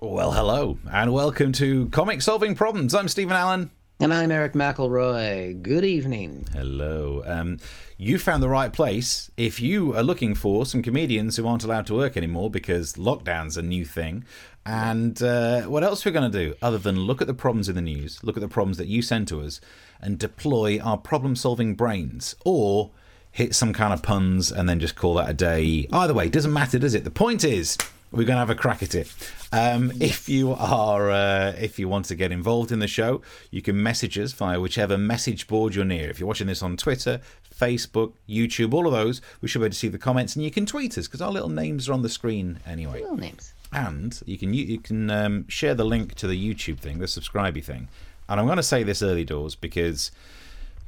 Well, hello, and welcome to Comics Solving Problems. I'm Stephen Allen. And I'm Eric McElroy. Good evening. Hello. Um, you found the right place. If you are looking for some comedians who aren't allowed to work anymore because lockdown's a new thing, and uh, what else we're going to do other than look at the problems in the news, look at the problems that you send to us, and deploy our problem solving brains, or hit some kind of puns and then just call that a day. Either way, it doesn't matter, does it? The point is, we're going to have a crack at it. Um, if you are, uh, if you want to get involved in the show, you can message us via whichever message board you're near. If you're watching this on Twitter, Facebook, YouTube, all of those, we should be able to see the comments, and you can tweet us because our little names are on the screen anyway. Little names. And you can you, you can um, share the link to the YouTube thing, the subscribey thing. And I'm going to say this early doors because,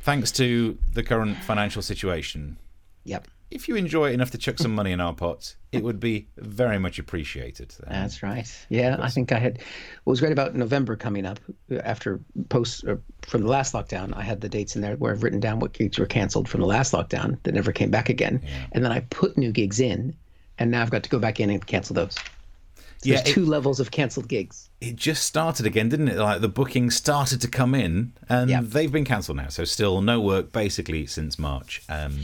thanks to the current financial situation, Yep. If you enjoy it enough to chuck some money in our pots, it would be very much appreciated. Um, That's right. Yeah, I think I had. What was great about November coming up after post uh, from the last lockdown, I had the dates in there where I've written down what gigs were canceled from the last lockdown that never came back again, and then I put new gigs in, and now I've got to go back in and cancel those. So Yeah, there's it- two levels of canceled gigs. it just started again, didn't it? Like the bookings started to come in, and Yeah. they've been cancelled now. So still no work basically since March. Um,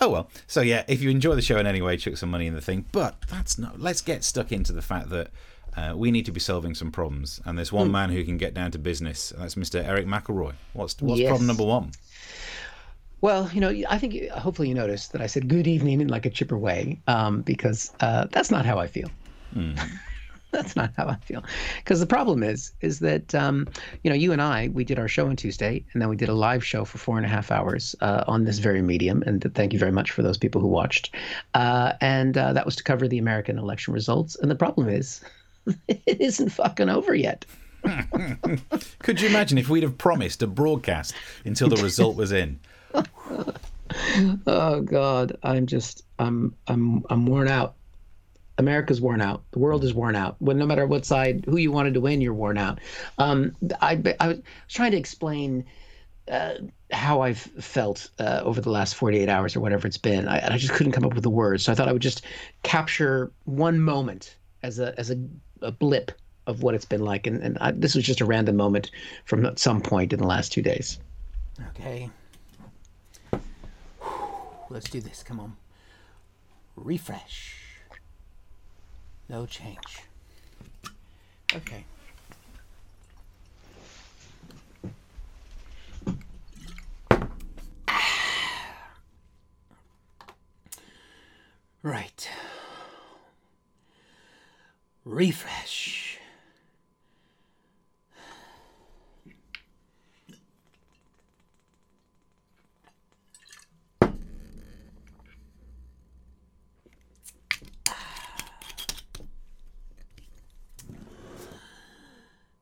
oh well. So yeah, if you enjoy the show in any way, chuck some money in the thing. But that's not. Let's get stuck into the fact that. Uh, we need to be solving some problems, and there's one man who can get down to business. and That's Mr. Eric McElroy. What's what's Yes. problem number one? Well, you know, I think hopefully you noticed that I said good evening in like a chipper way, um, because uh, that's not how I feel. that's not how I feel. Because the problem is, is that um, you know, you and I, we did our show on Tuesday, and then we did a live show for four and a half hours uh, on this very medium. And thank you very much for those people who watched. Uh, and uh, that was to cover the American election results. And the problem is, it isn't fucking over yet. Could you imagine if we'd have promised a broadcast until the result was in? Oh God, I'm just I'm I'm I'm worn out. America's worn out. The world is worn out. Well, no matter what side, who you wanted to win, you're worn out. Um, I I was trying to explain uh, how I've felt uh, over the last 48 hours or whatever it's been. I, I just couldn't come up with the words, so I thought I would just capture one moment as a as a, a blip of what it's been like, and and I, this was just a random moment from some point in the last two days. Okay. Let's do this. Come on. Refresh. No change. Okay. Right. Refresh.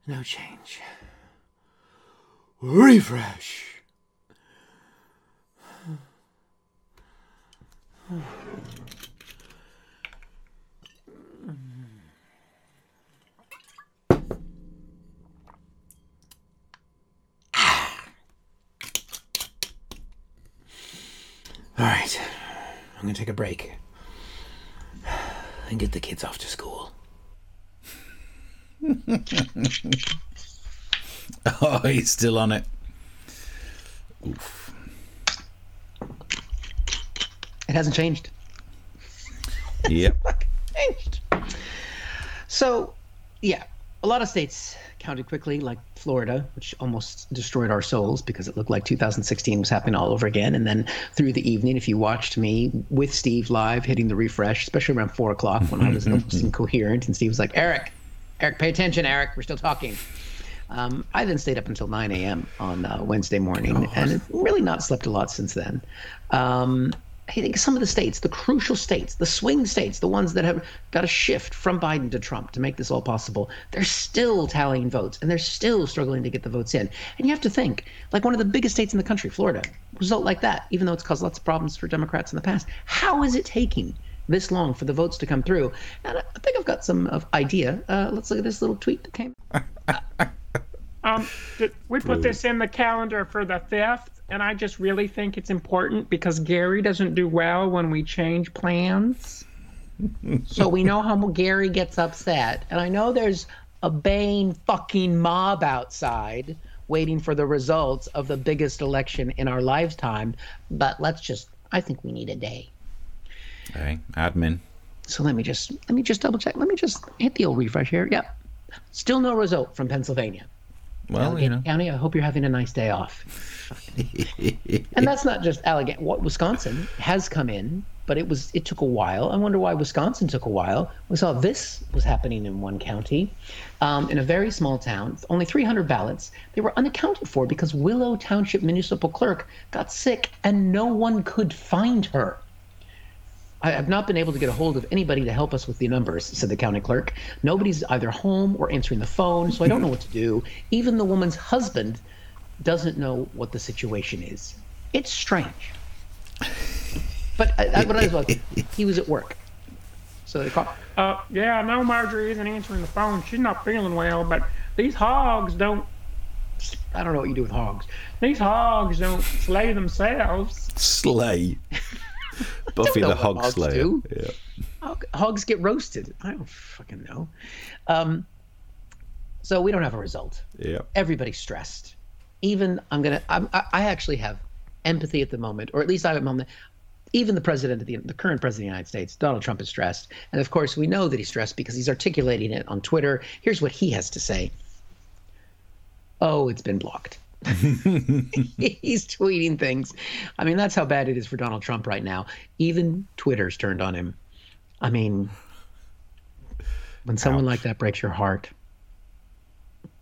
No change. Refresh. All right. I'm to take a break and get the kids off to school. Oh, he's still on it. Oof. It hasn't changed. Yep. changed. So, yeah, a lot of states counted quickly, like Florida, which almost destroyed our souls because it looked like 2016 was happening all over again. And then through the evening, if you watched me with Steve live hitting the refresh, especially around four o'clock when I was almost incoherent, and Steve was like, Eric, Eric, pay attention, Eric, we're still talking. Um, I then stayed up until 9 a.m. on uh, Wednesday morning and really not slept a lot since then. Um, I think some of the states, the crucial states, the swing states, the ones that have got a shift from Biden to Trump to make this all possible, they're still tallying votes and they're still struggling to get the votes in. And you have to think, like one of the biggest states in the country, Florida, result like that, even though it's caused lots of problems for Democrats in the past, how is it taking this long for the votes to come through. And I think I've got some of idea. Uh, let's look at this little tweet that came. Um, we put this in the calendar for the fifth, and I just really think it's important because Gary doesn't do well when we change plans. so we know how Gary gets upset, and I know there's a Bain fucking mob outside waiting for the results of the biggest election in our lifetime. But let's just, I think we need a day. Okay, admin. So let me just let me just double check. Let me just hit the old refresh here. Yep. Still no result from Pennsylvania. Well, Allegheny you know. County, I hope you're having a nice day off. and that's not just Allegheny. What Wisconsin has come in, but it was it took a while. I wonder why Wisconsin took a while. We saw this was happening in one county, um, in a very small town, only 300 ballots. They were unaccounted for because Willow Township municipal clerk got sick and no one could find her. I have not been able to get a hold of anybody to help us with the numbers, said the county clerk. Nobody's either home or answering the phone, so I don't know what to do. Even the woman's husband doesn't know what the situation is. It's strange. But I, I, what I was, he was at work. So they called. Uh, yeah, no, Marjorie isn't answering the phone. She's not feeling well, but these hogs don't. I don't know what you do with hogs. These hogs don't slay themselves. Slay. Buffy the Hog hogs Slayer. do. Yeah. Hogs get roasted. I don't fucking know. Um, so we don't have a result. Yeah. everybody's stressed. Even I'm gonna. I'm, I I actually have empathy at the moment, or at least I have a moment. Even the president of the the current president of the United States, Donald Trump, is stressed, and of course we know that he's stressed because he's articulating it on Twitter. Here's what he has to say. Oh, it's been blocked. he's tweeting things. I mean, that's how bad it is for Donald Trump right now. Even Twitter's turned on him. I mean, when someone Ouch. like that breaks your heart,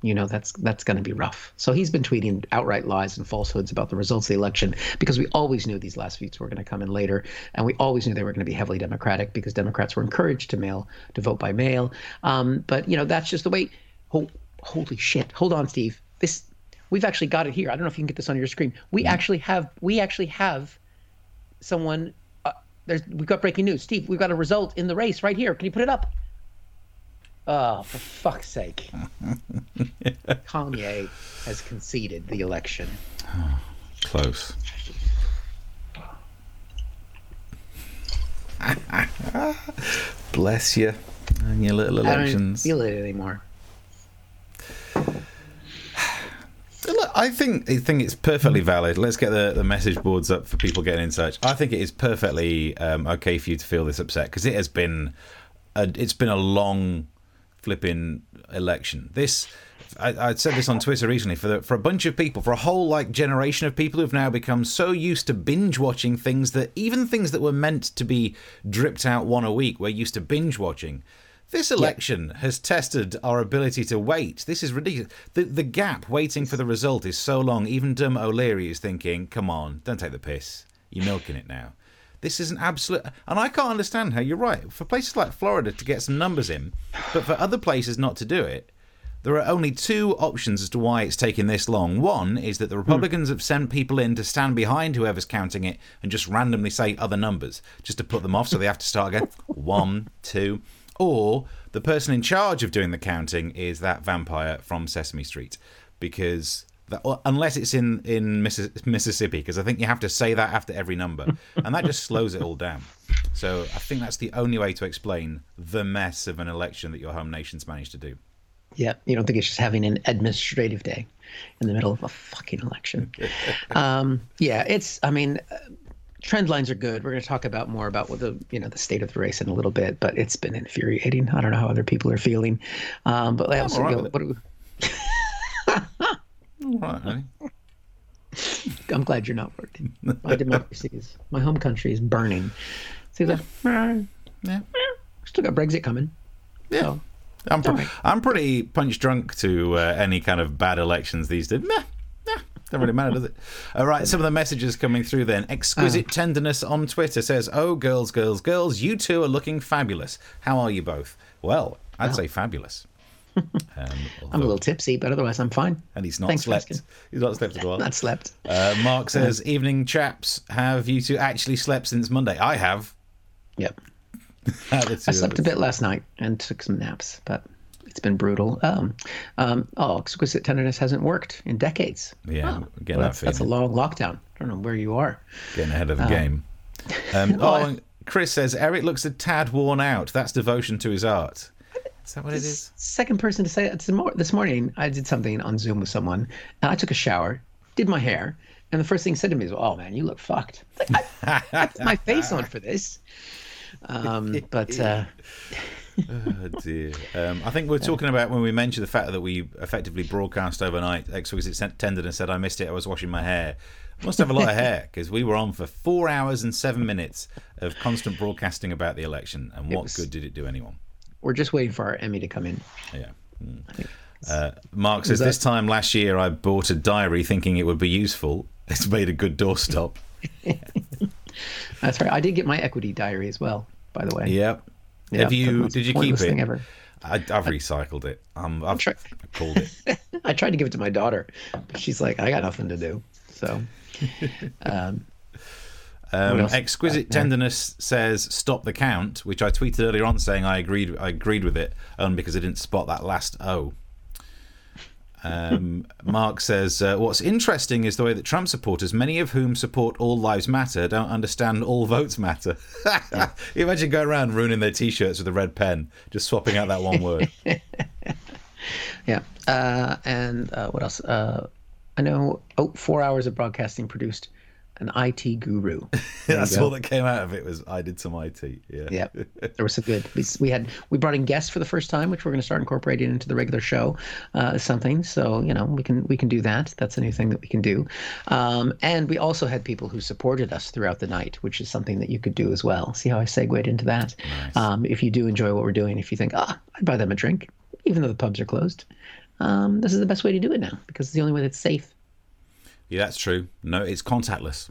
you know that's that's going to be rough. So he's been tweeting outright lies and falsehoods about the results of the election because we always knew these last votes were going to come in later, and we always knew they were going to be heavily Democratic because Democrats were encouraged to mail to vote by mail. Um, but you know that's just the way. Oh, holy shit! Hold on, Steve. This we've actually got it here. I don't know if you can get this on your screen. We actually have we actually have someone. Uh, there's we've got breaking news. Steve, we've got a result in the race right here. Can you put it up? Oh, for fuck's sake. Kanye has conceded the election. Close. Bless you and your little elections. I don't elections. feel it anymore. Look, I think I think it's perfectly valid. Let's get the, the message boards up for people getting in touch. I think it is perfectly um, okay for you to feel this upset because it has been a, it's been a long flipping election. This I, I said this on Twitter recently for the, for a bunch of people, for a whole like generation of people who've now become so used to binge watching things that even things that were meant to be dripped out one a week, we're used to binge watching. This election has tested our ability to wait. This is ridiculous. The the gap waiting for the result is so long. Even Dermot O'Leary is thinking, "Come on, don't take the piss. You're milking it now." This is an absolute, and I can't understand how you're right. For places like Florida to get some numbers in, but for other places not to do it, there are only two options as to why it's taking this long. One is that the hmm. Republicans have sent people in to stand behind whoever's counting it and just randomly say other numbers, just to put them off so they have to start again. One, two. Or the person in charge of doing the counting is that vampire from Sesame Street. Because that, unless it's in, in Missis- Mississippi, because I think you have to say that after every number. And that just slows it all down. So I think that's the only way to explain the mess of an election that your home nation's managed to do. Yeah, you don't think it's just having an administrative day in the middle of a fucking election. um, yeah, it's. I mean, uh, trend lines are good. We're going to talk about more about what the you know the state of the race in a little bit, but it's been infuriating. I don't know how other people are feeling, um, but I also all right go, with it. what do we, All right, honey. I'm glad you're not working. My democracy is my home country is burning. See that? Yeah. Still got Brexit coming. Yeah. So, I'm, pre- alright. I'm pretty punch drunk to uh, any kind of bad elections these days. Nah, don't really matter, does it? All right, some of the messages coming through then. Exquisite Tenderness on Twitter says, Oh, girls, girls, girls, you two are looking fabulous. How are you both? Well, I'd say fabulous. Um, I'm a little tipsy, but otherwise I'm fine. and he's not Thanks slept. He's not slept at all. Not slept. Uh, Mark says, Evening chaps, have you two actually slept since Monday? I have. Yep. I slept a bit last night and took some naps, but it's been brutal. Um, um, oh, exquisite tenderness hasn't worked in decades. Yeah, oh, well, that that's, that's a long lockdown. I don't know where you are. Getting ahead of the game. Um, Well, oh, Chris says Eric looks a tad worn out. That's devotion to his art. Is that what it is? Second person to say it. This morning, I did something on Zoom with someone, and I took a shower, did my hair, and the first thing he said to me is, "Oh man, you look fucked." Like, I, I put my face on for this. Um, but uh, Oh dear. Um, I think we're talking about when we mentioned the fact that we effectively broadcast overnight. Exquisite sent- and said, "I missed it. I was washing my hair." Must have a lot of hair because we were on for four hours and seven minutes of constant broadcasting about the election. And what was- good did it do anyone? we're just waiting for our Emmy to come in. Yeah. Mm. Uh, Mark says, This time last year I bought a diary thinking it would be useful. It's made a good doorstop. That's right. I did get my equity diary as well, by the way. Yep. Yeah, Have you? Did you keep it? ever. I, I've recycled it. Um, I've Try- called it. I tried to give it to my daughter, but she's like, I got nothing to do. So, um, Um. Exquisite tenderness says stop the count, which I tweeted earlier on saying I agreed. I agreed with it, only because I didn't spot that last O. Um, Mark says uh, what's interesting is the way that Trump supporters, many of whom support all lives matter, don't understand all votes matter. you imagine going around ruining their T-shirts with a red pen, just swapping out that one word. yeah. Uh, and uh, what else? Uh, I know. Oh, four hours of broadcasting produced an IT guru. That's all that came out of it was I did some IT. Yeah. Yeah, there was some good. We, we had we brought in guests for the first time, which we're going to start incorporating into the regular show. Uh, something so you know we can we can do that. That's a new thing that we can do. Um, and we also had people who supported us throughout the night, which is something that you could do as well. See how I segued into that? Um, if you do enjoy what we're doing, if you think ah, I'd buy them a drink, even though the pubs are closed. Um, this is the best way to do it now because it's the only way that's safe. Yeah, that's true. No, it's contactless.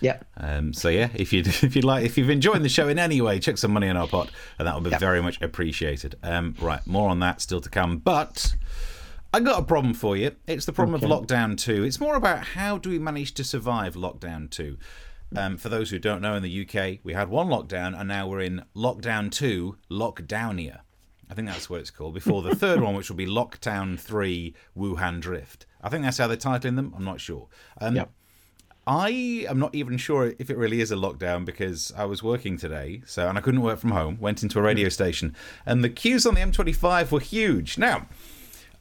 Yeah. Um, so yeah, if you if you like if you've enjoyed the show in any way, check some money in our pot, and that would be Yep. very much appreciated. Um, right, more on that still to come. But I got a problem for you. It's the problem of lockdown two. It's more about how do we manage to survive lockdown two. Um, for those who don't know, in the UK we had one lockdown, and now we're in lockdown two, lockdownia. I think that's what it's called. Before the third one, which will be Lockdown Three, Wuhan Drift. I think that's how they're titling them. I'm not sure. Um, Yep. I am not even sure if it really is a lockdown because I was working today, so and I couldn't work from home. Went into a radio station, and the queues on the M25 were huge. Now,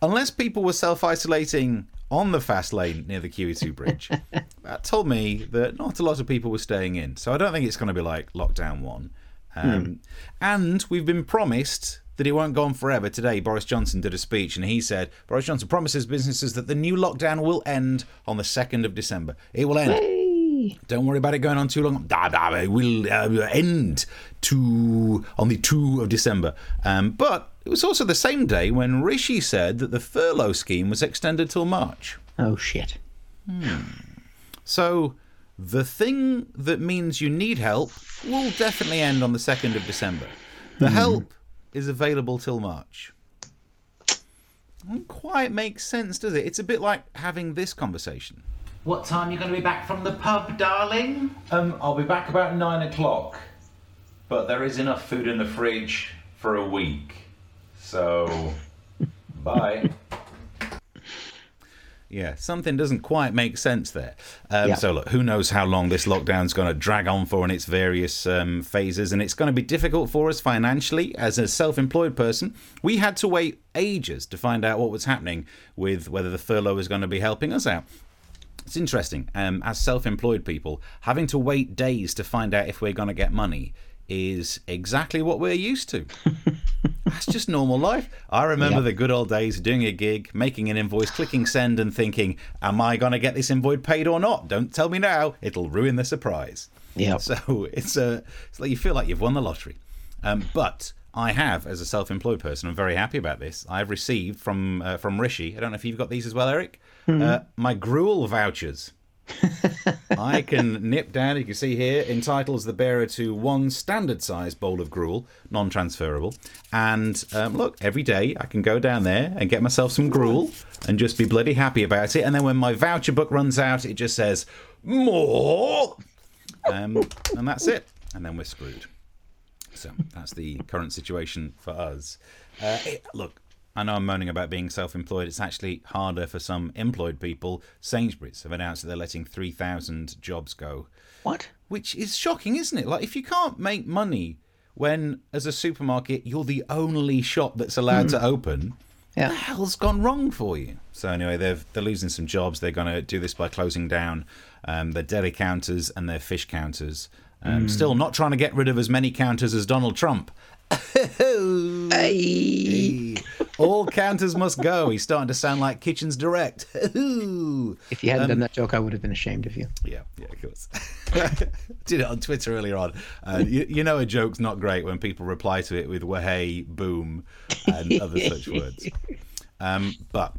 unless people were self isolating on the fast lane near the QE2 bridge, that told me that not a lot of people were staying in. So I don't think it's going to be like lockdown one. Um, And we've been promised that it won't go on forever. Today, Boris Johnson did a speech and he said Boris Johnson promises businesses that the new lockdown will end on the 2nd of December. It will end. Hey. Don't worry about it going on too long. Da, da, it will uh, end to on the 2 of December. Um, but it was also the same day when Rishi said that the furlough scheme was extended till March. Oh shit. So the thing that means you need help will definitely end on the 2nd of December. The help is available till March. Doesn't quite make sense, does it? It's a bit like having this conversation. What time are you going to be back from the pub, darling? Um, I'll be back about nine o'clock, but there is enough food in the fridge for a week. So, bye. Yeah, something doesn't quite make sense there. Um, Yeah. So, look, who knows how long this lockdown's going to drag on for in its various um, phases, and it's going to be difficult for us financially as a self employed person. We had to wait ages to find out what was happening with whether the furlough was going to be helping us out. It's interesting. Um, as self-employed people, having to wait days to find out if we're going to get money is exactly what we're used to. That's just normal life. I remember Yep. the good old days of doing a gig, making an invoice, clicking send, and thinking, "Am I going to get this invoice paid or not? Don't tell me now; it'll ruin the surprise." Yeah. So it's a, it's like you feel like you've won the lottery. Um, but I have, as a self-employed person, I'm very happy about this. I've received from uh, from Rishi. I don't know if you've got these as well, Eric. Uh, my gruel vouchers. I can nip down. You can see here entitles the bearer to one standard size bowl of gruel, non-transferable. And um, look, every day I can go down there and get myself some gruel and just be bloody happy about it. And then when my voucher book runs out, it just says more, um, and that's it. And then we're screwed. So that's the current situation for us. Uh, look, I know I'm moaning about being self employed. It's actually harder for some employed people. Sainsbury's have announced that they're letting 3,000 jobs go, What? which is shocking, isn't it? Like, if you can't make money when, as a supermarket, you're the only shop that's allowed to open, Yeah. the hell's gone wrong for you? So anyway, they're they're losing some jobs. They're going to do this by closing down um, their deli counters and their fish counters. Um, Still not trying to get rid of as many counters as Donald Trump. Hey. All counters must go. He's starting to sound like Kitchens Direct. If you hadn't done that joke, I would have been ashamed of you. Yeah, yeah, of course. Did it on Twitter earlier on. Uh, you, you know, a joke's not great when people reply to it with "wahey," "boom," and other such words. Um, but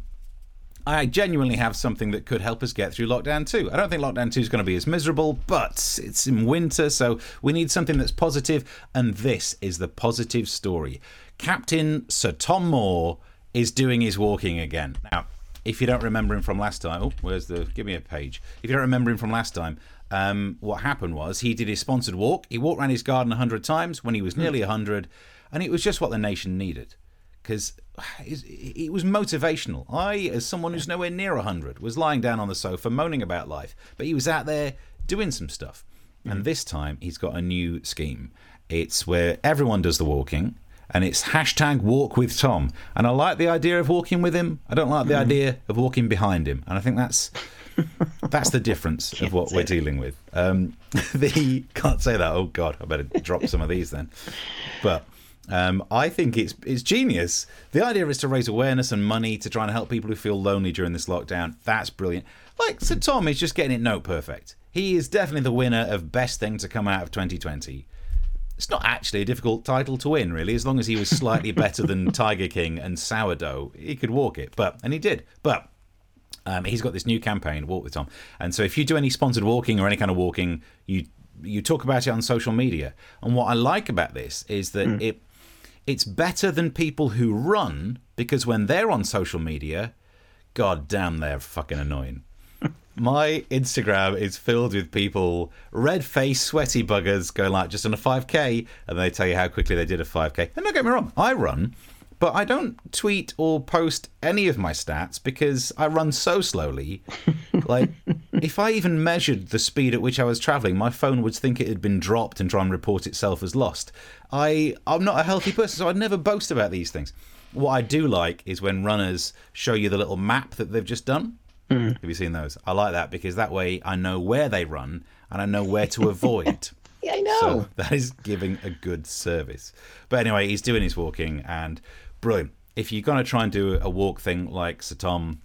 I genuinely have something that could help us get through lockdown two. I don't think lockdown two is going to be as miserable, but it's in winter, so we need something that's positive, and this is the positive story. Captain Sir Tom Moore is doing his walking again. Now, if you don't remember him from last time, oh, where's the? Give me a page. If you don't remember him from last time, um, what happened was he did his sponsored walk. He walked around his garden a hundred times when he was nearly a hundred, and it was just what the nation needed because it was motivational. I, as someone who's nowhere near 100, was lying down on the sofa moaning about life, but he was out there doing some stuff. And this time he's got a new scheme. It's where everyone does the walking, and it's hashtag walk with Tom. And I like the idea of walking with him. I don't like the idea of walking behind him. And I think that's that's the difference of what we're dealing with. Um, the can't say that. Oh God, I better drop some of these then. But um, I think it's it's genius. The idea is to raise awareness and money to try and help people who feel lonely during this lockdown. That's brilliant. Like so, Tom is just getting it note perfect. He is definitely the winner of best thing to come out of 2020. It's not actually a difficult title to win, really, as long as he was slightly better than Tiger King and Sourdough. He could walk it, but and he did. But um, he's got this new campaign, Walk with Tom. And so if you do any sponsored walking or any kind of walking, you you talk about it on social media. And what I like about this is that it it's better than people who run because when they're on social media, god damn, they're fucking annoying. My Instagram is filled with people, red faced, sweaty buggers, going like just on a 5k, and they tell you how quickly they did a 5k. And don't get me wrong, I run, but I don't tweet or post any of my stats because I run so slowly. like, if I even measured the speed at which I was traveling, my phone would think it had been dropped and try and report itself as lost. I, I'm not a healthy person, so I'd never boast about these things. What I do like is when runners show you the little map that they've just done. Mm. Have you seen those? I like that because that way I know where they run and I know where to avoid. Yeah, I know. So that is giving a good service. But anyway, he's doing his walking and brilliant. If you're going to try and do a walk thing like Sir Tom,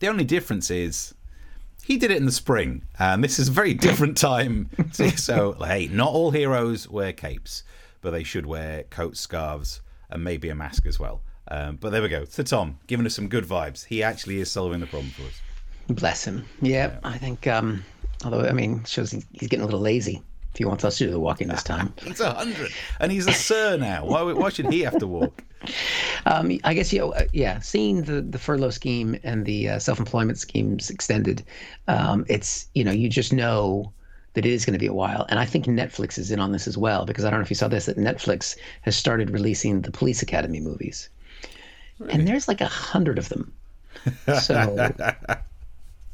the only difference is he did it in the spring, and this is a very different time. so, hey, not all heroes wear capes, but they should wear coats, scarves, and maybe a mask as well. Um, but there we go. Sir Tom, giving us some good vibes. He actually is solving the problem for us. Bless him. Yeah, I think. Um, although I mean, shows he's getting a little lazy. If he wants us to do the walking this time, He's a hundred, and he's a sir now. Why? Why should he have to walk? Um, I guess you know, uh, yeah. Seeing the the furlough scheme and the uh, self employment schemes extended, um, it's you know you just know that it is going to be a while. And I think Netflix is in on this as well because I don't know if you saw this that Netflix has started releasing the Police Academy movies, and there's like a hundred of them. So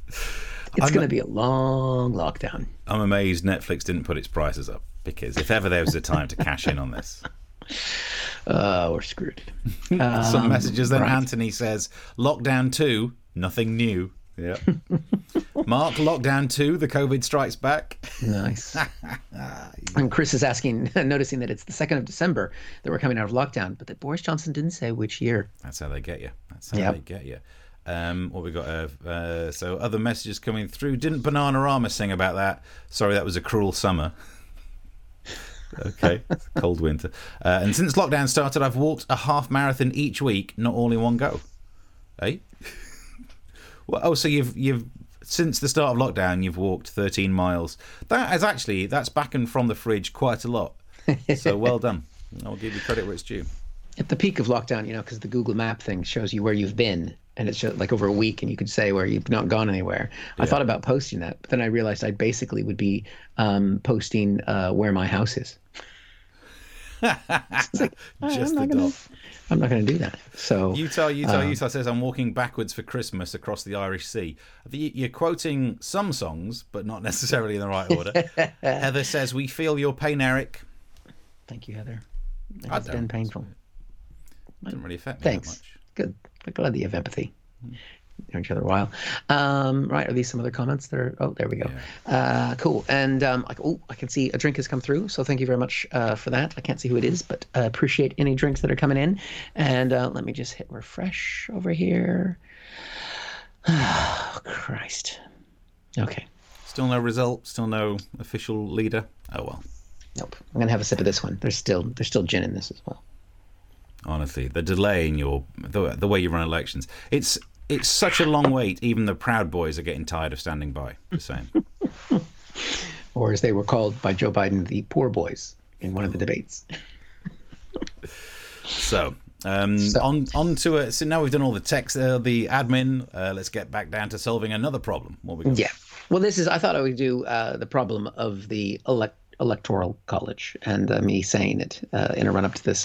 it's going to be a long lockdown. I'm amazed Netflix didn't put its prices up because if ever there was a time to cash in on this. Uh, we're screwed. Some messages then right. Anthony says, Lockdown 2, nothing new. Yeah. Mark, Lockdown 2, the COVID strikes back. Nice. and Chris is asking, noticing that it's the 2nd of December that we're coming out of lockdown, but that Boris Johnson didn't say which year. That's how they get you. That's how Yep. they get you. Um, what we got? Uh, uh, so other messages coming through. Didn't Bananarama sing about that? Sorry, that was a cruel summer. Okay, cold winter. Uh, and since lockdown started, I've walked a half marathon each week, not all in one go. Hey, well, oh, so you've you've since the start of lockdown, you've walked 13 miles. That is actually that's back and from the fridge quite a lot. So well done. I'll give you credit where it's due. At the peak of lockdown, you know, because the Google Map thing shows you where you've been, and it's just like over a week, and you could say where you've not gone anywhere. I thought about posting that, but then I realized I basically would be um, posting uh, where my house is. Like, Just I'm the not gonna, dot. I'm not going to do that. So Utah, Utah, Um, Utah says, I'm walking backwards for Christmas across the Irish Sea. You're quoting some songs, but not necessarily in the right order. Heather says, We feel your pain, Eric. thank you, Heather. It's been painful. Doesn't really affect me Thanks. that much. Good. I'm glad that you have empathy. Know each other a while. Um, right. Are these some other comments that are? Oh, there we go. Uh, cool. And um, like, oh, I can see a drink has come through. So thank you very much uh, for that. I can't see who it is, but uh, appreciate any drinks that are coming in. And uh, let me just hit refresh over here. Oh, Christ. Okay. Still no result, still no official leader. Oh well. Nope. I'm gonna have a sip of this one. There's still there's still gin in this as well. Honestly, the delay in your the, the way you run elections, it's it's such a long wait. Even the Proud Boys are getting tired of standing by. The same. Or as they were called by Joe Biden, the poor boys in one of the debates. So, um, So- on on to it. So now we've done all the text, uh, the admin. Uh, let's get back down to solving another problem. What we got? Yeah. Well, this is, I thought I would do uh, the problem of the elect- electoral college and uh, me saying it uh, in a run up to this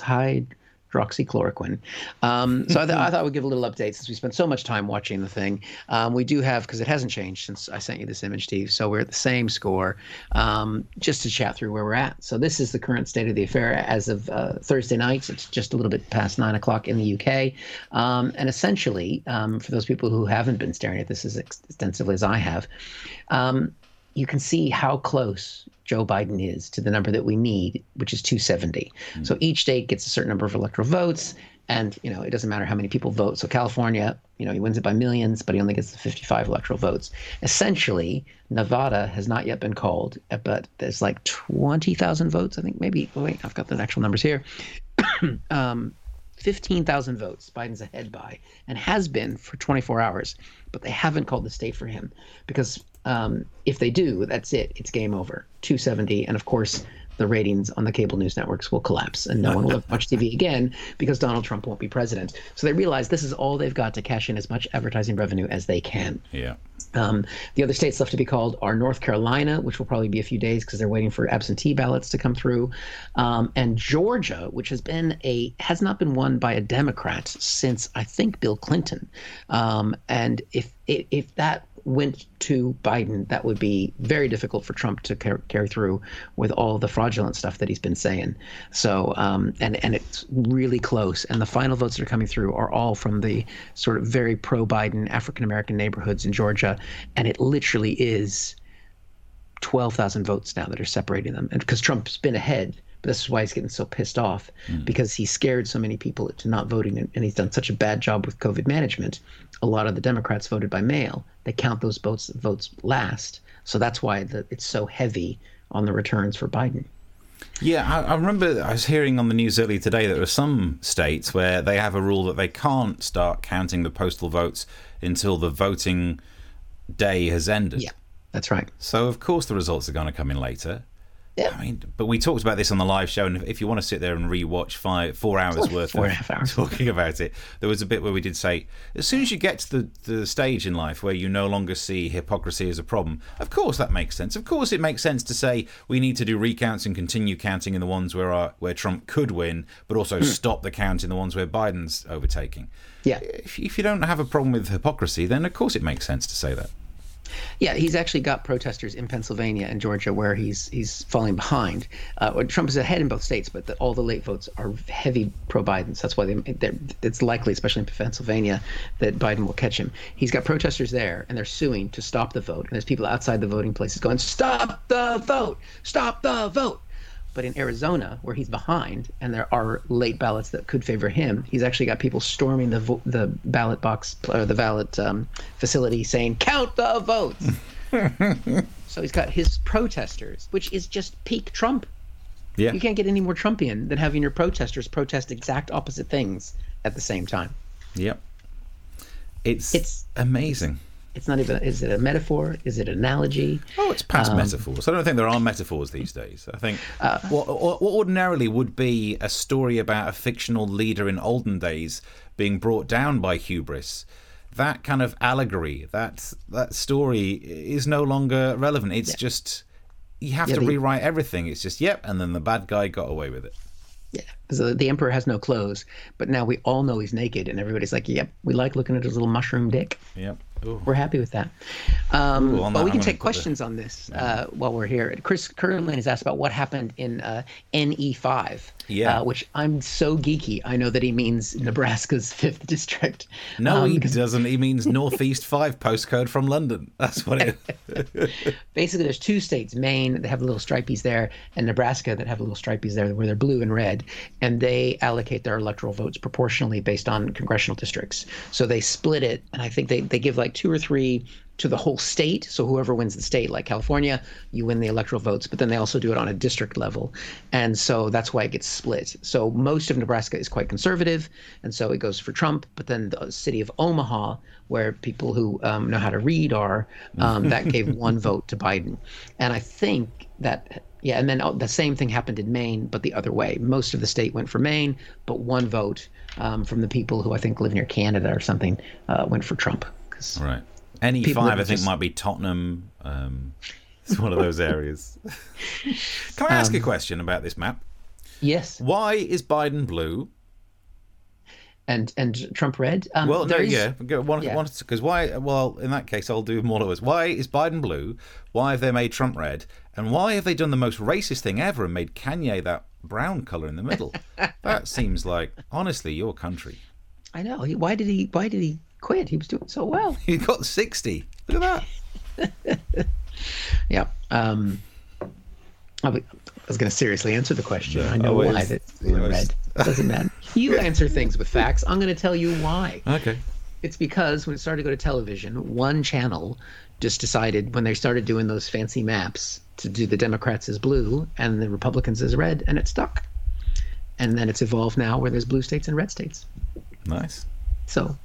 hydroxychloroquine. Um, so I, th- I thought would give a little update since we spent so much time watching the thing. Um, we do have, because it hasn't changed since I sent you this image, Steve. So we're at the same score um, just to chat through where we're at. So this is the current state of the affair as of uh, Thursday night. It's just a little bit past nine o'clock in the UK. Um, and essentially, um, for those people who haven't been staring at this as extensively as I have, um, you can see how close Joe Biden is to the number that we need, which is 270. So each state gets a certain number of electoral votes, and you know it doesn't matter how many people vote. So California, you know, he wins it by millions, but he only gets the 55 electoral votes. Essentially, Nevada has not yet been called, uh, but there's like 20,000 votes. I think maybe. Oh wait, I've got the actual numbers here. um, 15,000 votes Biden's ahead by and has been for 24 hours, but they haven't called the state for him because um, if they do, that's it. It's game over. 270. And of course, the ratings on the cable news networks will collapse and no one will watch TV again because Donald Trump won't be president. So they realize this is all they've got to cash in as much advertising revenue as they can. Yeah. Um, the other states left to be called are North Carolina, which will probably be a few days because they're waiting for absentee ballots to come through, um, and Georgia, which has been a has not been won by a Democrat since I think Bill Clinton. Um, and if if, if that went to Biden, that would be very difficult for Trump to car- carry through with all the fraudulent stuff that he's been saying. So, um, and and it's really close. And the final votes that are coming through are all from the sort of very pro-Biden African American neighborhoods in Georgia, and it literally is twelve thousand votes now that are separating them. And because Trump's been ahead. But this is why he's getting so pissed off mm. because he scared so many people to not voting, and, and he's done such a bad job with COVID management. A lot of the Democrats voted by mail. They count those votes votes last, so that's why the, it's so heavy on the returns for Biden. Yeah, I, I remember I was hearing on the news earlier today that there are some states where they have a rule that they can't start counting the postal votes until the voting day has ended. Yeah, that's right. So of course the results are going to come in later. Yeah. I mean, but we talked about this on the live show, and if- you want to sit there and rewatch five, four hours like worth four of and a half hours. talking about it, there was a bit where we did say, as soon as you get to the, the stage in life where you no longer see hypocrisy as a problem, of course that makes sense. Of course it makes sense to say we need to do recounts and continue counting in the ones where our, where Trump could win, but also Hmm. stop the count in the ones where Biden's overtaking. Yeah. If, if you don't have a problem with hypocrisy, then of course it makes sense to say that. Yeah, he's actually got protesters in Pennsylvania and Georgia where he's he's falling behind. Uh, Trump is ahead in both states, but the, all the late votes are heavy pro-Biden. So that's why they, it's likely, especially in Pennsylvania, that Biden will catch him. He's got protesters there, and they're suing to stop the vote. And there's people outside the voting places going, "Stop the vote! Stop the vote!" But in Arizona, where he's behind, and there are late ballots that could favor him, he's actually got people storming the vo- the ballot box or the ballot um, facility, saying, "Count the votes." so he's got his protesters, which is just peak Trump. Yeah. You can't get any more Trumpian than having your protesters protest exact opposite things at the same time. Yep. It's It's- amazing. It's not even. Is it a metaphor? Is it an analogy? Oh, it's Um, past metaphors. I don't think there are metaphors these days. I think Uh, what, what ordinarily would be a story about a fictional leader in olden days being brought down by hubris, that kind of allegory, that that story is no longer relevant. It's just you have Yeah, to the- rewrite everything. It's just yep, and then the bad guy got away with it. Yeah, the, the emperor has no clothes, but now we all know he's naked, and everybody's like, "Yep, we like looking at his little mushroom dick." Yep. Ooh. We're happy with that. Um, Ooh, on but we I'm can take put the- questions on this uh, while we're here. Chris Curlin has asked about what happened in uh, NE5, Yeah. uh, which I'm so geeky. I know that he means Nebraska's fifth district. No, Um, he because doesn't. He means Northeast Five postcode from London. That's what it. basically there's two states maine that have little stripies there and nebraska that have little stripies there where they're blue and red and they allocate their electoral votes proportionally based on congressional districts so they split it and i think they, they give like two or three to the whole state. So whoever wins the state like california you win the electoral votes but then they also do it on a district level. And so that's why it gets split. So most of nebraska is quite conservative and so it goes for trump but then the city of omaha where people who um, know how to read are um, that gave one vote to biden. And i think that yeah and then oh, the same thing happened in maine but the other way. Most of the state went for maine but one vote um, from the people who i think live near canada or something uh, went for trump 'Cause- Right. Any People five, that I think, just- might be Tottenham. Um, it's one of those areas. Can I ask a Um, question about this map? yes Why is Biden blue? and and trump red um, Well, no, there is- yeah, one, yeah. because why? Well, in that case, I'll do more all at once. Why is Biden blue? Why have they made Trump red? And why have they done the most racist thing ever and made Kanye that brown color in the middle? that seems like, honestly, your country. i know why did he why did he quit he was doing so well He got sixty. Look at that. yeah um I was- going to seriously answer the question. I know always- why that's always. red. Doesn't matter. You answer things with facts. I'm going to tell you why. Okay. It's because when it started to go to television, one channel just decided when they started doing those fancy maps to do the Democrats as blue and the Republicans as red, and it stuck. And then it's evolved now where there's blue states and red states. Nice. So,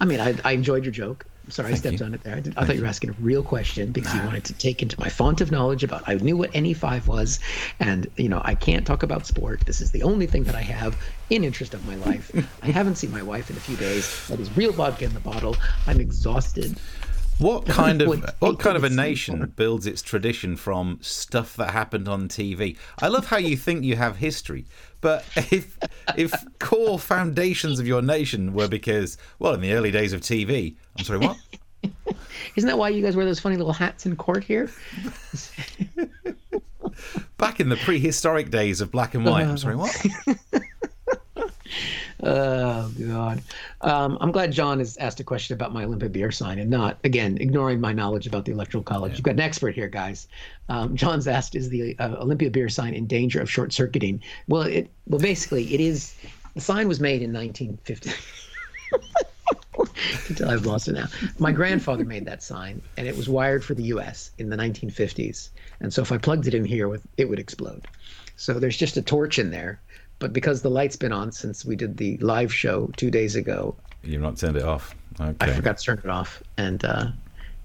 I mean, I, I enjoyed your joke. I'm sorry I stepped you. on it there. I, did, I thought you were asking a real question because you wanted to take into my font of knowledge about. I knew what any five was, and you know I can't talk about sport. This is the only thing that I have in interest of my life. I haven't seen my wife in a few days. That is real vodka in the bottle. I'm exhausted. What kind of what kind of a nation builds its tradition from stuff that happened on TV? I love how you think you have history, but if if core foundations of your nation were because well, in the early days of TV, I'm sorry, what? Isn't that why you guys wear those funny little hats in court here? Back in the prehistoric days of black and white. I'm sorry, what? Oh God! Um, I'm glad John has asked a question about my Olympia beer sign and not again ignoring my knowledge about the Electoral College. You've got an expert here, guys. Um, John's asked, "Is the uh, Olympia beer sign in danger of short circuiting?" Well, it well basically it is. The sign was made in 1950. Until I've lost it now. My grandfather made that sign, and it was wired for the U.S. in the 1950s. And so if I plugged it in here, with it would explode. So there's just a torch in there. But because the light's been on since we did the live show two days ago, You've not turned it off. Okay. I forgot to turn it off, and uh,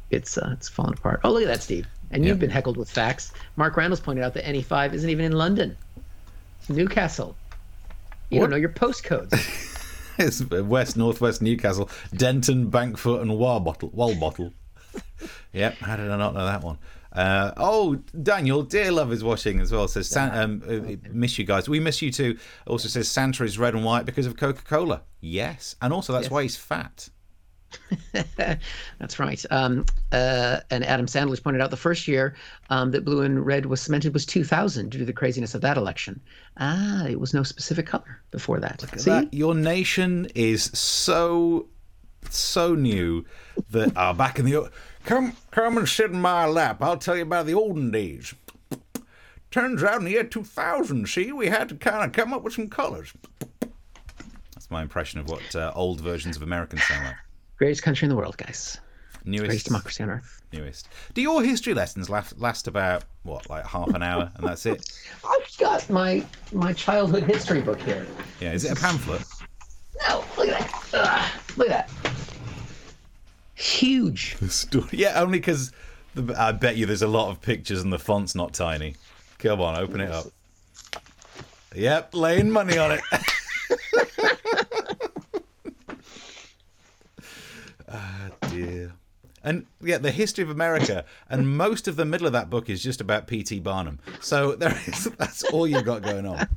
it's uh, it's falling apart. Oh, look at that, Steve! And you've been heckled with facts. Mark Randall's pointed out that NE5 isn't even in London. It's Newcastle. You What? don't know your postcodes. It's West, Northwest, Newcastle, Denton, Bankfoot, and Warbottle. Walbottle. yep, how did I not know that one? Uh, oh, Daniel, dear love is watching as well. Says, San- um, uh, miss you guys. We miss you too. Also says Santa is red and white because of Coca Cola. Yes, and also that's Yes. why he's fat. That's right. Um, uh, and Adam Sandler's pointed out the first year um, that blue and red was cemented was 2000 due to the craziness of that election. Ah, it was no specific color before that. See? That- your nation is so so new that uh, back in the come come and sit in my lap. I'll tell you about the olden days. Turns out in the year 2000, see, we had to kind of come up with some colors. That's my impression of what uh, old versions of Americans sound like. Greatest country in the world, guys. Newest Greatest Newest, democracy on earth. newest. Do your history lessons last, last about what, like half an hour, and that's it? I've got my my childhood history book here. Yeah, is it a pamphlet? No, look at that. Ugh, look at that. Huge. Story. Yeah, only because I bet you there's a lot of pictures and the font's not tiny. Come on, open it up. Yep, laying money on it. ah, dear. And yeah, the history of America, and most of the middle of that book is just about P.T. Barnum. So there is that's all you've got going on.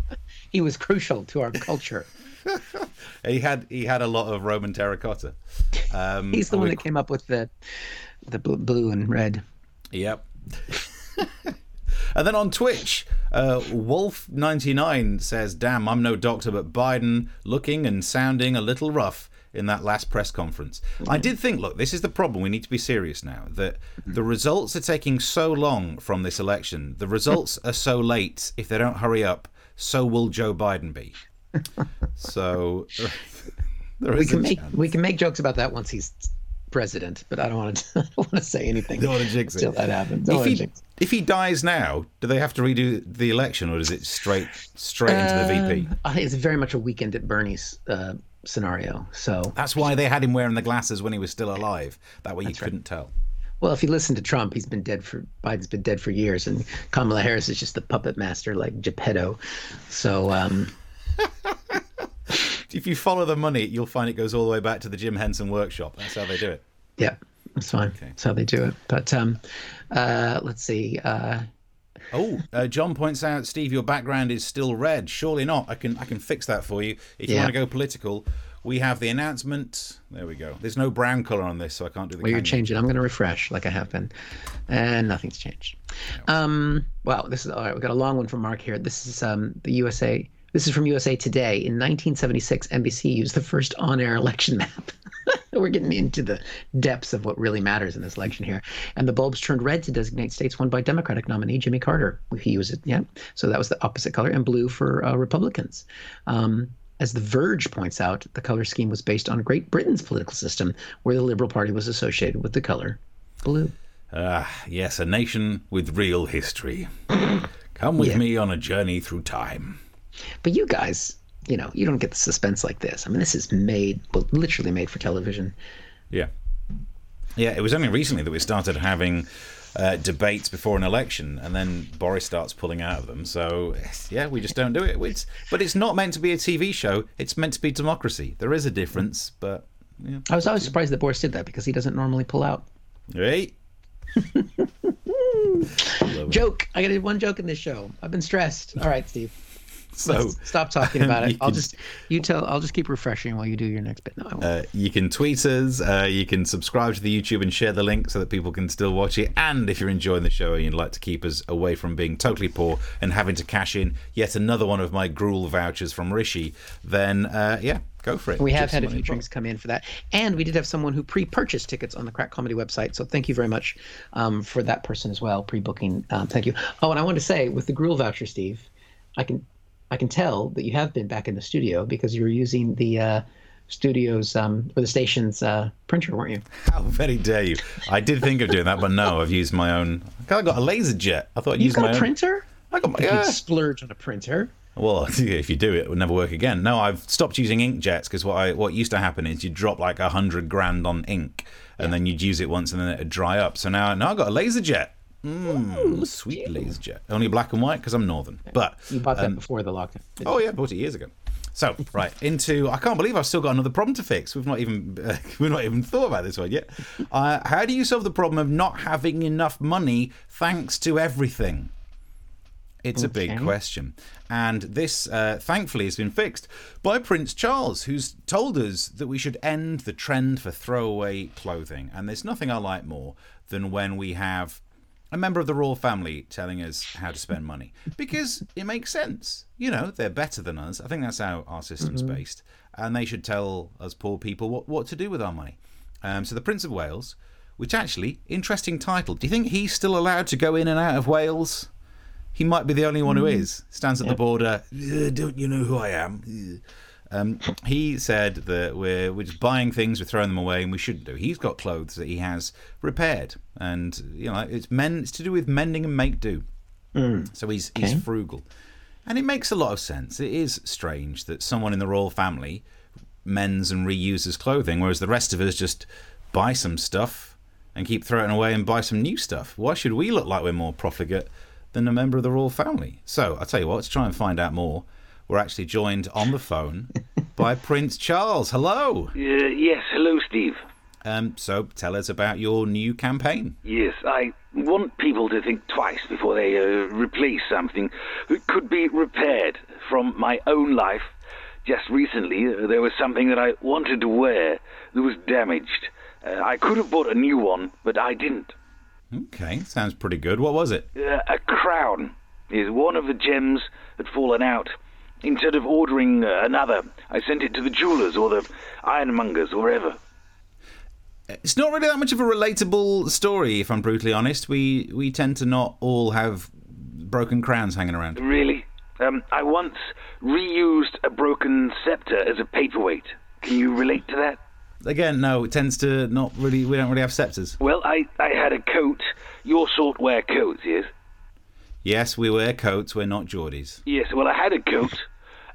he was crucial to our culture. He had he had a lot of Roman terracotta. Um, He's the one we- that came up with the the blue and red. Yep. and then on Twitch, uh, Wolf99 says, Damn, I'm no doctor, but Biden looking and sounding a little rough in that last press conference. I did think, look, this is the problem. We need to be serious now. That the results are taking so long from this election. The results are so late. If they don't hurry up, so will Joe Biden be. So there We is can a make chance. we can make jokes about that once he's president, but I don't want to. I don't want to say anything Don't wanna jinx it. until that happens. Don't If he, jinx if he dies now, do they have to redo the election, or is it straight straight into the VP? Um, I think it's very much a weekend at Bernie's uh, scenario. So, That's why they had him wearing the glasses when he was still alive. That way you couldn't tell. well, if you listen to Trump, he's been dead for Biden's been dead for years, and Kamala Harris is just the puppet master like Geppetto. So, um, If you follow the money, you'll find it goes all the way back to the Jim Henson workshop. That's how they do it. yeah, that's fine. That's how they do it. But um, uh, let's see. Uh, Oh, uh, John points out, Steve, your background is still red. Surely not. I can I can fix that for you. If you Yeah. want to go political, we have the announcement. There we go. There's no brown color on this, so I can't do the. Well, you're changing. I'm going to refresh like I have been, and nothing's changed. Um, wow, this is all right. We got a long one from Mark here. This is um, the USA. This is from USA Today. In 1976, NBC used the first on-air election map. We're getting into the depths of what really matters in this election here. And the bulbs turned red to designate states won by Democratic nominee Jimmy Carter. He used it, yeah. So that was the opposite color, and blue for uh, Republicans. Um, as The Verge points out, the color scheme was based on Great Britain's political system, where the Liberal Party was associated with the color blue. Ah, yes, a nation with real history. Come with Yeah. me on a journey through time. But you guys, you know, you don't get the suspense like this. I mean, this is made, well, literally made for television. Yeah. Yeah, it was only recently that we started having uh, debates before an election, and then Boris starts pulling out of them. So, yeah, we just don't do it. It's, but it's not meant to be a TV show, it's meant to be democracy. There is a difference, but. Yeah. I was always surprised that Boris did that because he doesn't normally pull out. Right? Joke. I got one joke in this show. I've been stressed. All right, Steve. So Let's stop talking about it. I'll can- just you tell. I'll just keep refreshing while you do your next bit. No, I won't. uh, you can tweet us, uh, you can subscribe to the YouTube and share the link so that people can still watch it. And if you're enjoying the show and you'd like to keep us away from being totally poor and having to cash in yet another one of my gruel vouchers from Rishi, then uh, yeah, go for it. We have had a few drinks come in for that, and we did have someone who pre-purchased tickets on the Crack Comedy website. So thank you very much um, for that person as well, pre-booking. Um, thank you. Oh, and I want to say with the Gruel voucher, Steve, I can I can tell that you have been back in the studio because you were using the uh, studio's um, or the station's uh, printer, weren't you? How very dare you? I did think of doing that, but no, I've used my own. I got a laser jet. I thought I'd You've use my got a own. printer. I got my. You Yeah. splurge on a printer. Well, if you do, it it would never work again. No, I've stopped using inkjets because what I what used to happen is you drop like a hundred grand on ink, and then you'd use it once, and then it'd dry up. So now, now I've got a laser jet. Mm, sweet laser jet. Only black and white because I'm northern. But You bought that before the lockdown. oh yeah, bought it years ago. So right into I can't believe I've still got another problem to fix. We've not even uh, we've not even thought about this one yet. Uh, how do you solve the problem of not having enough money thanks to everything? It's a big question. And this, uh, thankfully, has been fixed by Prince Charles, who's told us that we should end the trend for throwaway clothing. And there's nothing I like more than when we have a member of the royal family telling us how to spend money because it makes sense. You know, they're better than us. I think that's how our system's based. And they should tell us poor people what, what to do with our money. Um, so the Prince of Wales, which actually, interesting title. Do you think he's still allowed to go in and out of Wales? He might be the only one who is. Stands at the border. "Uh, Don't you know who I am? Uh." Um, he said that we're, we're just buying things, we're throwing them away, and we shouldn't do. He's got clothes that he has repaired, and you know it's men. It's to do with mending and make do. So he's he's frugal, and it makes a lot of sense. It is strange that someone in the royal family mends and reuses clothing, whereas the rest of us just buy some stuff and keep throwing away and buy some new stuff. Why should we look like we're more profligate than a member of the royal family? So I'll tell you what, let's try and find out more. We're actually joined on the phone by Prince Charles. Hello. Uh, yes, hello, Steve. Um, so tell us about your new campaign. Yes, I want people to think twice before they uh, replace something that could be repaired from my own life. Just recently, uh, there was something that I wanted to wear that was damaged. Uh, I could have bought a new one, but I didn't. Okay, sounds pretty good. What was it? Uh, a crown. Is one of the gems had fallen out. Instead of ordering uh, another, I sent it to the jewelers or the ironmongers or wherever. It's not really that much of a relatable story, if I'm brutally honest. We we tend to not all have broken crowns hanging around. Really? Um, I once reused a broken scepter as a paperweight. Can you relate to that? Again, no, it tends to not really. We don't really have scepters. Well, I, I had a coat. Your sort wear coats, yes? Yes, we wear coats. We're not Geordies. Yes, well, I had a coat,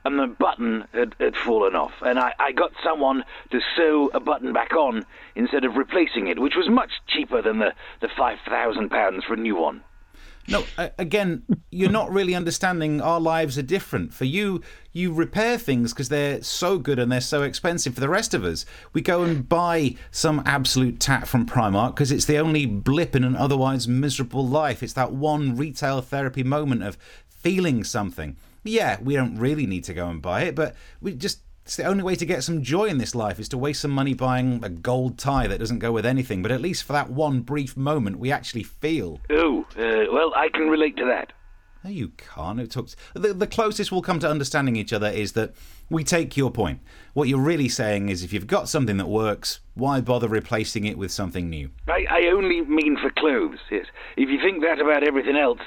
and the button had, had fallen off, and I, I got someone to sew a button back on instead of replacing it, which was much cheaper than the, the £5,000 for a new one. No, again, you're not really understanding our lives are different. For you, you repair things because they're so good and they're so expensive. For the rest of us, we go and buy some absolute tat from Primark because it's the only blip in an otherwise miserable life. It's that one retail therapy moment of feeling something. Yeah, we don't really need to go and buy it, but we just. It's the only way to get some joy in this life is to waste some money buying a gold tie that doesn't go with anything. But at least for that one brief moment, we actually feel. Oh, uh, well, I can relate to that. No, you can't. It talks. The, the closest we'll come to understanding each other is that we take your point. What you're really saying is if you've got something that works, why bother replacing it with something new? I, I only mean for clothes, yes. If you think that about everything else,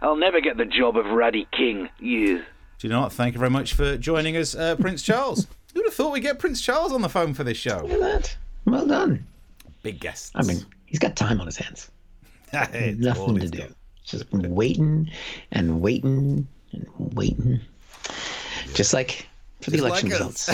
I'll never get the job of Ruddy King, yes. Do you know what? Thank you very much for joining us, uh, Prince Charles. Who'd have thought we'd get Prince Charles on the phone for this show? Look at that. Well done. Big guest. I mean, he's got time on his hands. Nothing to do. Just waiting and waiting and waiting. Just like for the Just election like results.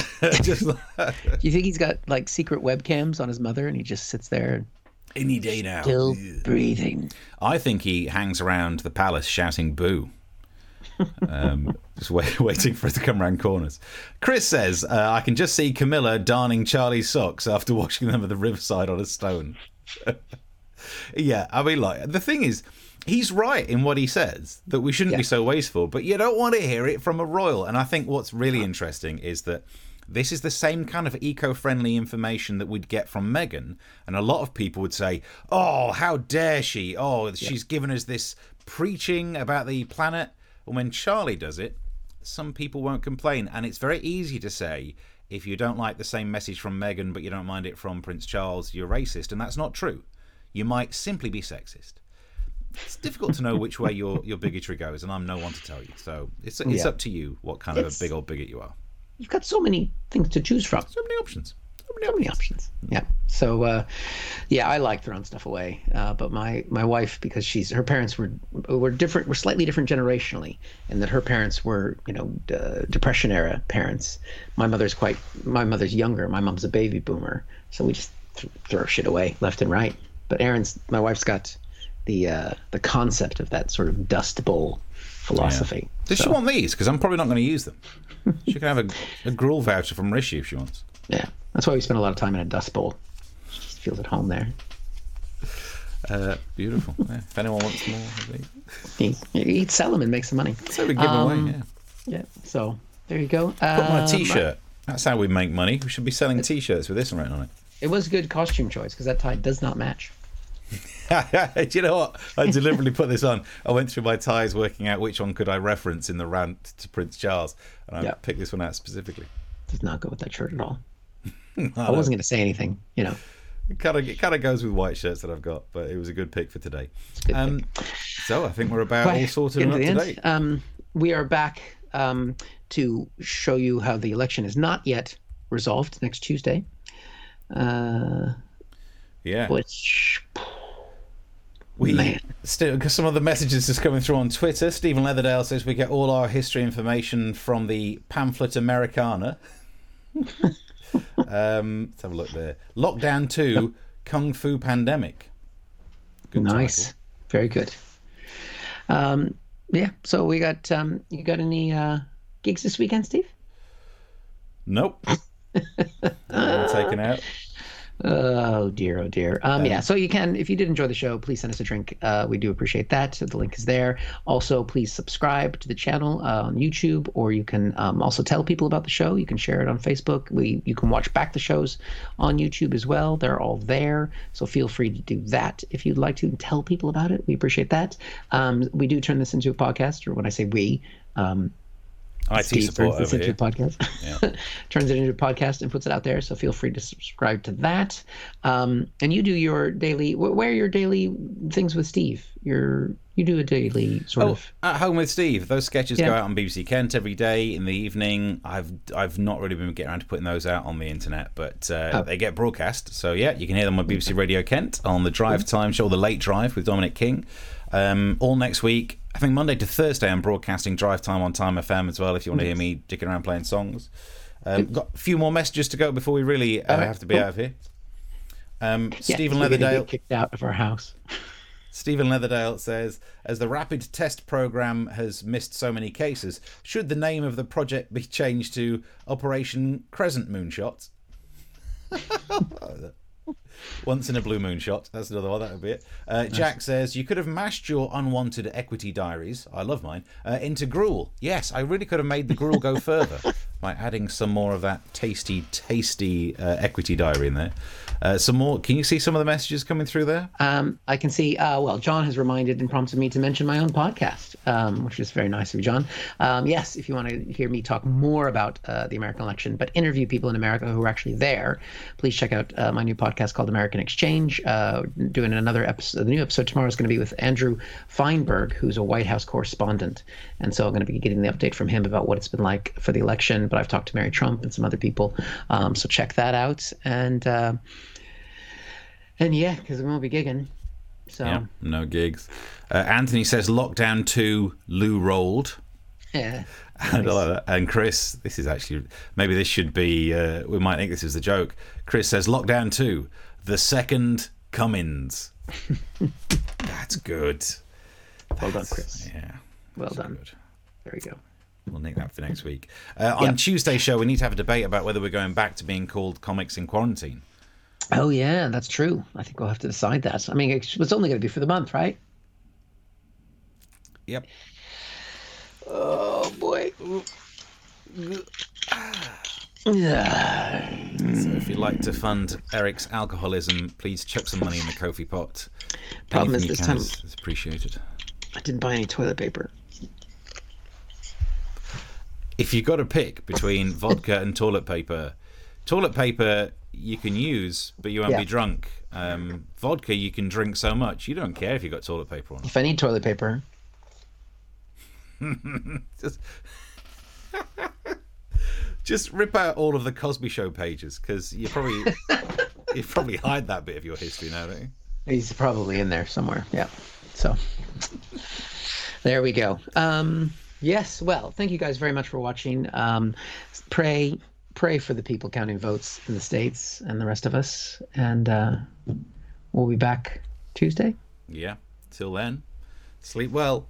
Just like- Do you think he's got like secret webcams on his mother and he just sits there any day now. still breathing? I think he hangs around the palace shouting "boo," um, just wait, waiting for it to come round corners. Chris says, uh, "I can just see Camilla darning Charlie's socks after washing them at the riverside on a stone." yeah, I mean, like the thing is, he's right in what he says that we shouldn't be so wasteful, but you don't want to hear it from a royal. And I think what's really interesting is that. This is the same kind of eco-friendly information that we'd get from Meghan, and a lot of people would say, "Oh, how dare she? Oh, she's given us this preaching about the planet." And when Charlie does it, some people won't complain, and it's very easy to say if you don't like the same message from Meghan but you don't mind it from Prince Charles, you're racist, and that's not true. You might simply be sexist. It's difficult to know which way your, your bigotry goes, and I'm no one to tell you. So it's it's Yeah. up to you what kind of It's- a big old bigot you are. You've got so many things to choose from. So many options. So many options. Yeah. So, uh, yeah, I like throwing stuff away. Uh, but my my wife, because she's her parents were were different, were slightly different generationally, and that her parents were you know uh, depression era parents. My mother's quite my mother's younger. My mom's a baby boomer, so we just th- throw shit away left and right. But Aaron's my wife's got the uh, the concept of that sort of dust bowl philosophy. Does she want these? Because I'm probably not going to use them. She can have a, a gruel voucher from Rishi if she wants. Yeah, that's why we spend a lot of time in a dust bowl. Just feels at home there. Uh, beautiful. Yeah. If anyone wants more, He, he sell them and make some money. so we give them away. Yeah. Yeah. So there you go. Put on a Um, t-shirt. That's how we make money. We should be selling t-shirts with this written on It It was a good costume choice because that tie does not match. Do you know what? I deliberately put this on. I went through my ties, working out which one could I reference in the rant to Prince Charles, and I Yeah. picked this one out specifically. Does not go with that shirt at all. I I wasn't going to say anything. You know. It kind of it kind of goes with white shirts that I've got, but it was a good pick for today. Um, so I think we're about all sorted and up to to date. Um, we are back um, to show you how the election is not yet resolved next Tuesday. Uh, Yeah, which we man. still because some of the messages just coming through on Twitter. Stephen Leatherdale says we get all our history information from the pamphlet Americana. um, let's have a look there. Lockdown Two, Kung Fu Pandemic. Good nice, title. very good. Um, yeah. So we got. Um, you got any uh, gigs this weekend, Steve? Nope. Taken out. Oh dear, oh dear. Um, yeah, so you can, if you did enjoy the show, please send us a drink. Uh, we do appreciate that. The link is there. Also, please subscribe to the channel uh, on YouTube, or you can um, also tell people about the show. You can share it on Facebook. We you can watch back the shows on YouTube as well. They're all there, so feel free to do that if you'd like to tell people about it. We appreciate that. Um, we do turn this into a podcast, or when I say we, um, IT Steve support turns this over into a podcast. turns it into a podcast and puts it out there. So feel free to subscribe to that. Um, and you do your daily. Where are your daily things with Steve? Your you do a daily sort Oh, of. at home with Steve. Those sketches go out on BBC Kent every day in the evening. I've I've not really been getting around to putting those out on the internet, but uh, Oh. they get broadcast. So yeah, you can hear them on BBC Radio Kent on the Drive Time show, the Late Drive with Dominic King. Um, all next week. I think Monday to Thursday, I'm broadcasting Drive Time on Time FM as well. If you want to hear me dicking around playing songs. Um, got a few more messages to go before we really uh, Alright, have to be cool. out of here. Um, Yeah, Stephen Leatherdale. kicked out of our house. Stephen Leatherdale says, as the rapid test program has missed so many cases, should the name of the project be changed to Operation Crescent Moonshot? Once in a blue moon shot. That's another one. That would be it. Uh, Jack says you could have mashed your unwanted equity diaries. I love mine uh, into gruel. Yes, I really could have made the gruel go further by adding some more of that tasty, tasty uh, equity diary in there. Uh, some more. Can you see some of the messages coming through there? Um, I can see. Uh, well, John has reminded and prompted me to mention my own podcast, um, which is very nice of John. Um, yes, if you want to hear me talk more about uh, the American election, but interview people in America who are actually there, please check out uh, my new podcast called American Exchange. Uh, doing another episode. The new episode tomorrow is going to be with Andrew Feinberg, who's a White House correspondent, and so I'm going to be getting the update from him about what it's been like for the election. But I've talked to Mary Trump and some other people, um, so check that out. And uh, and yeah, because we won't be gigging. So Yeah, no gigs. Uh, Anthony says lockdown two, Lou rolled. yeah. And, that. and Chris, this is actually maybe this should be. Uh, we might think this is a joke. Chris says lockdown two, the second Cummings. That's good. Well done, Chris. Yeah, Well done. good. There we go. We'll nick that for next week. Uh, on Yeah. Tuesday's show, we need to have a debate about whether we're going back to being called comics in quarantine. Oh yeah, that's true. I think we'll have to decide that. I mean, it's only going to be for the month, right? Yep. Oh boy. Yeah. So if you'd like to fund Eric's alcoholism, please chuck some money in the Ko-fi pot. Problem is Anything you this time- is, is appreciated. I didn't buy any toilet paper. If you've got to pick between vodka and toilet paper, toilet paper you can use, but you won't Yeah. be drunk. Um, vodka you can drink so much you don't care if you've got toilet paper on. If I need toilet paper, Just, just rip out all of the Cosby Show pages because you probably you probably hide that bit of your history now, don't you? he's probably in there somewhere. Yeah. So there we go. Um, yes. Well, thank you guys very much for watching. Um, pray, pray for the people counting votes in the states and the rest of us, and uh, we'll be back Tuesday. Yeah. Till then, sleep well.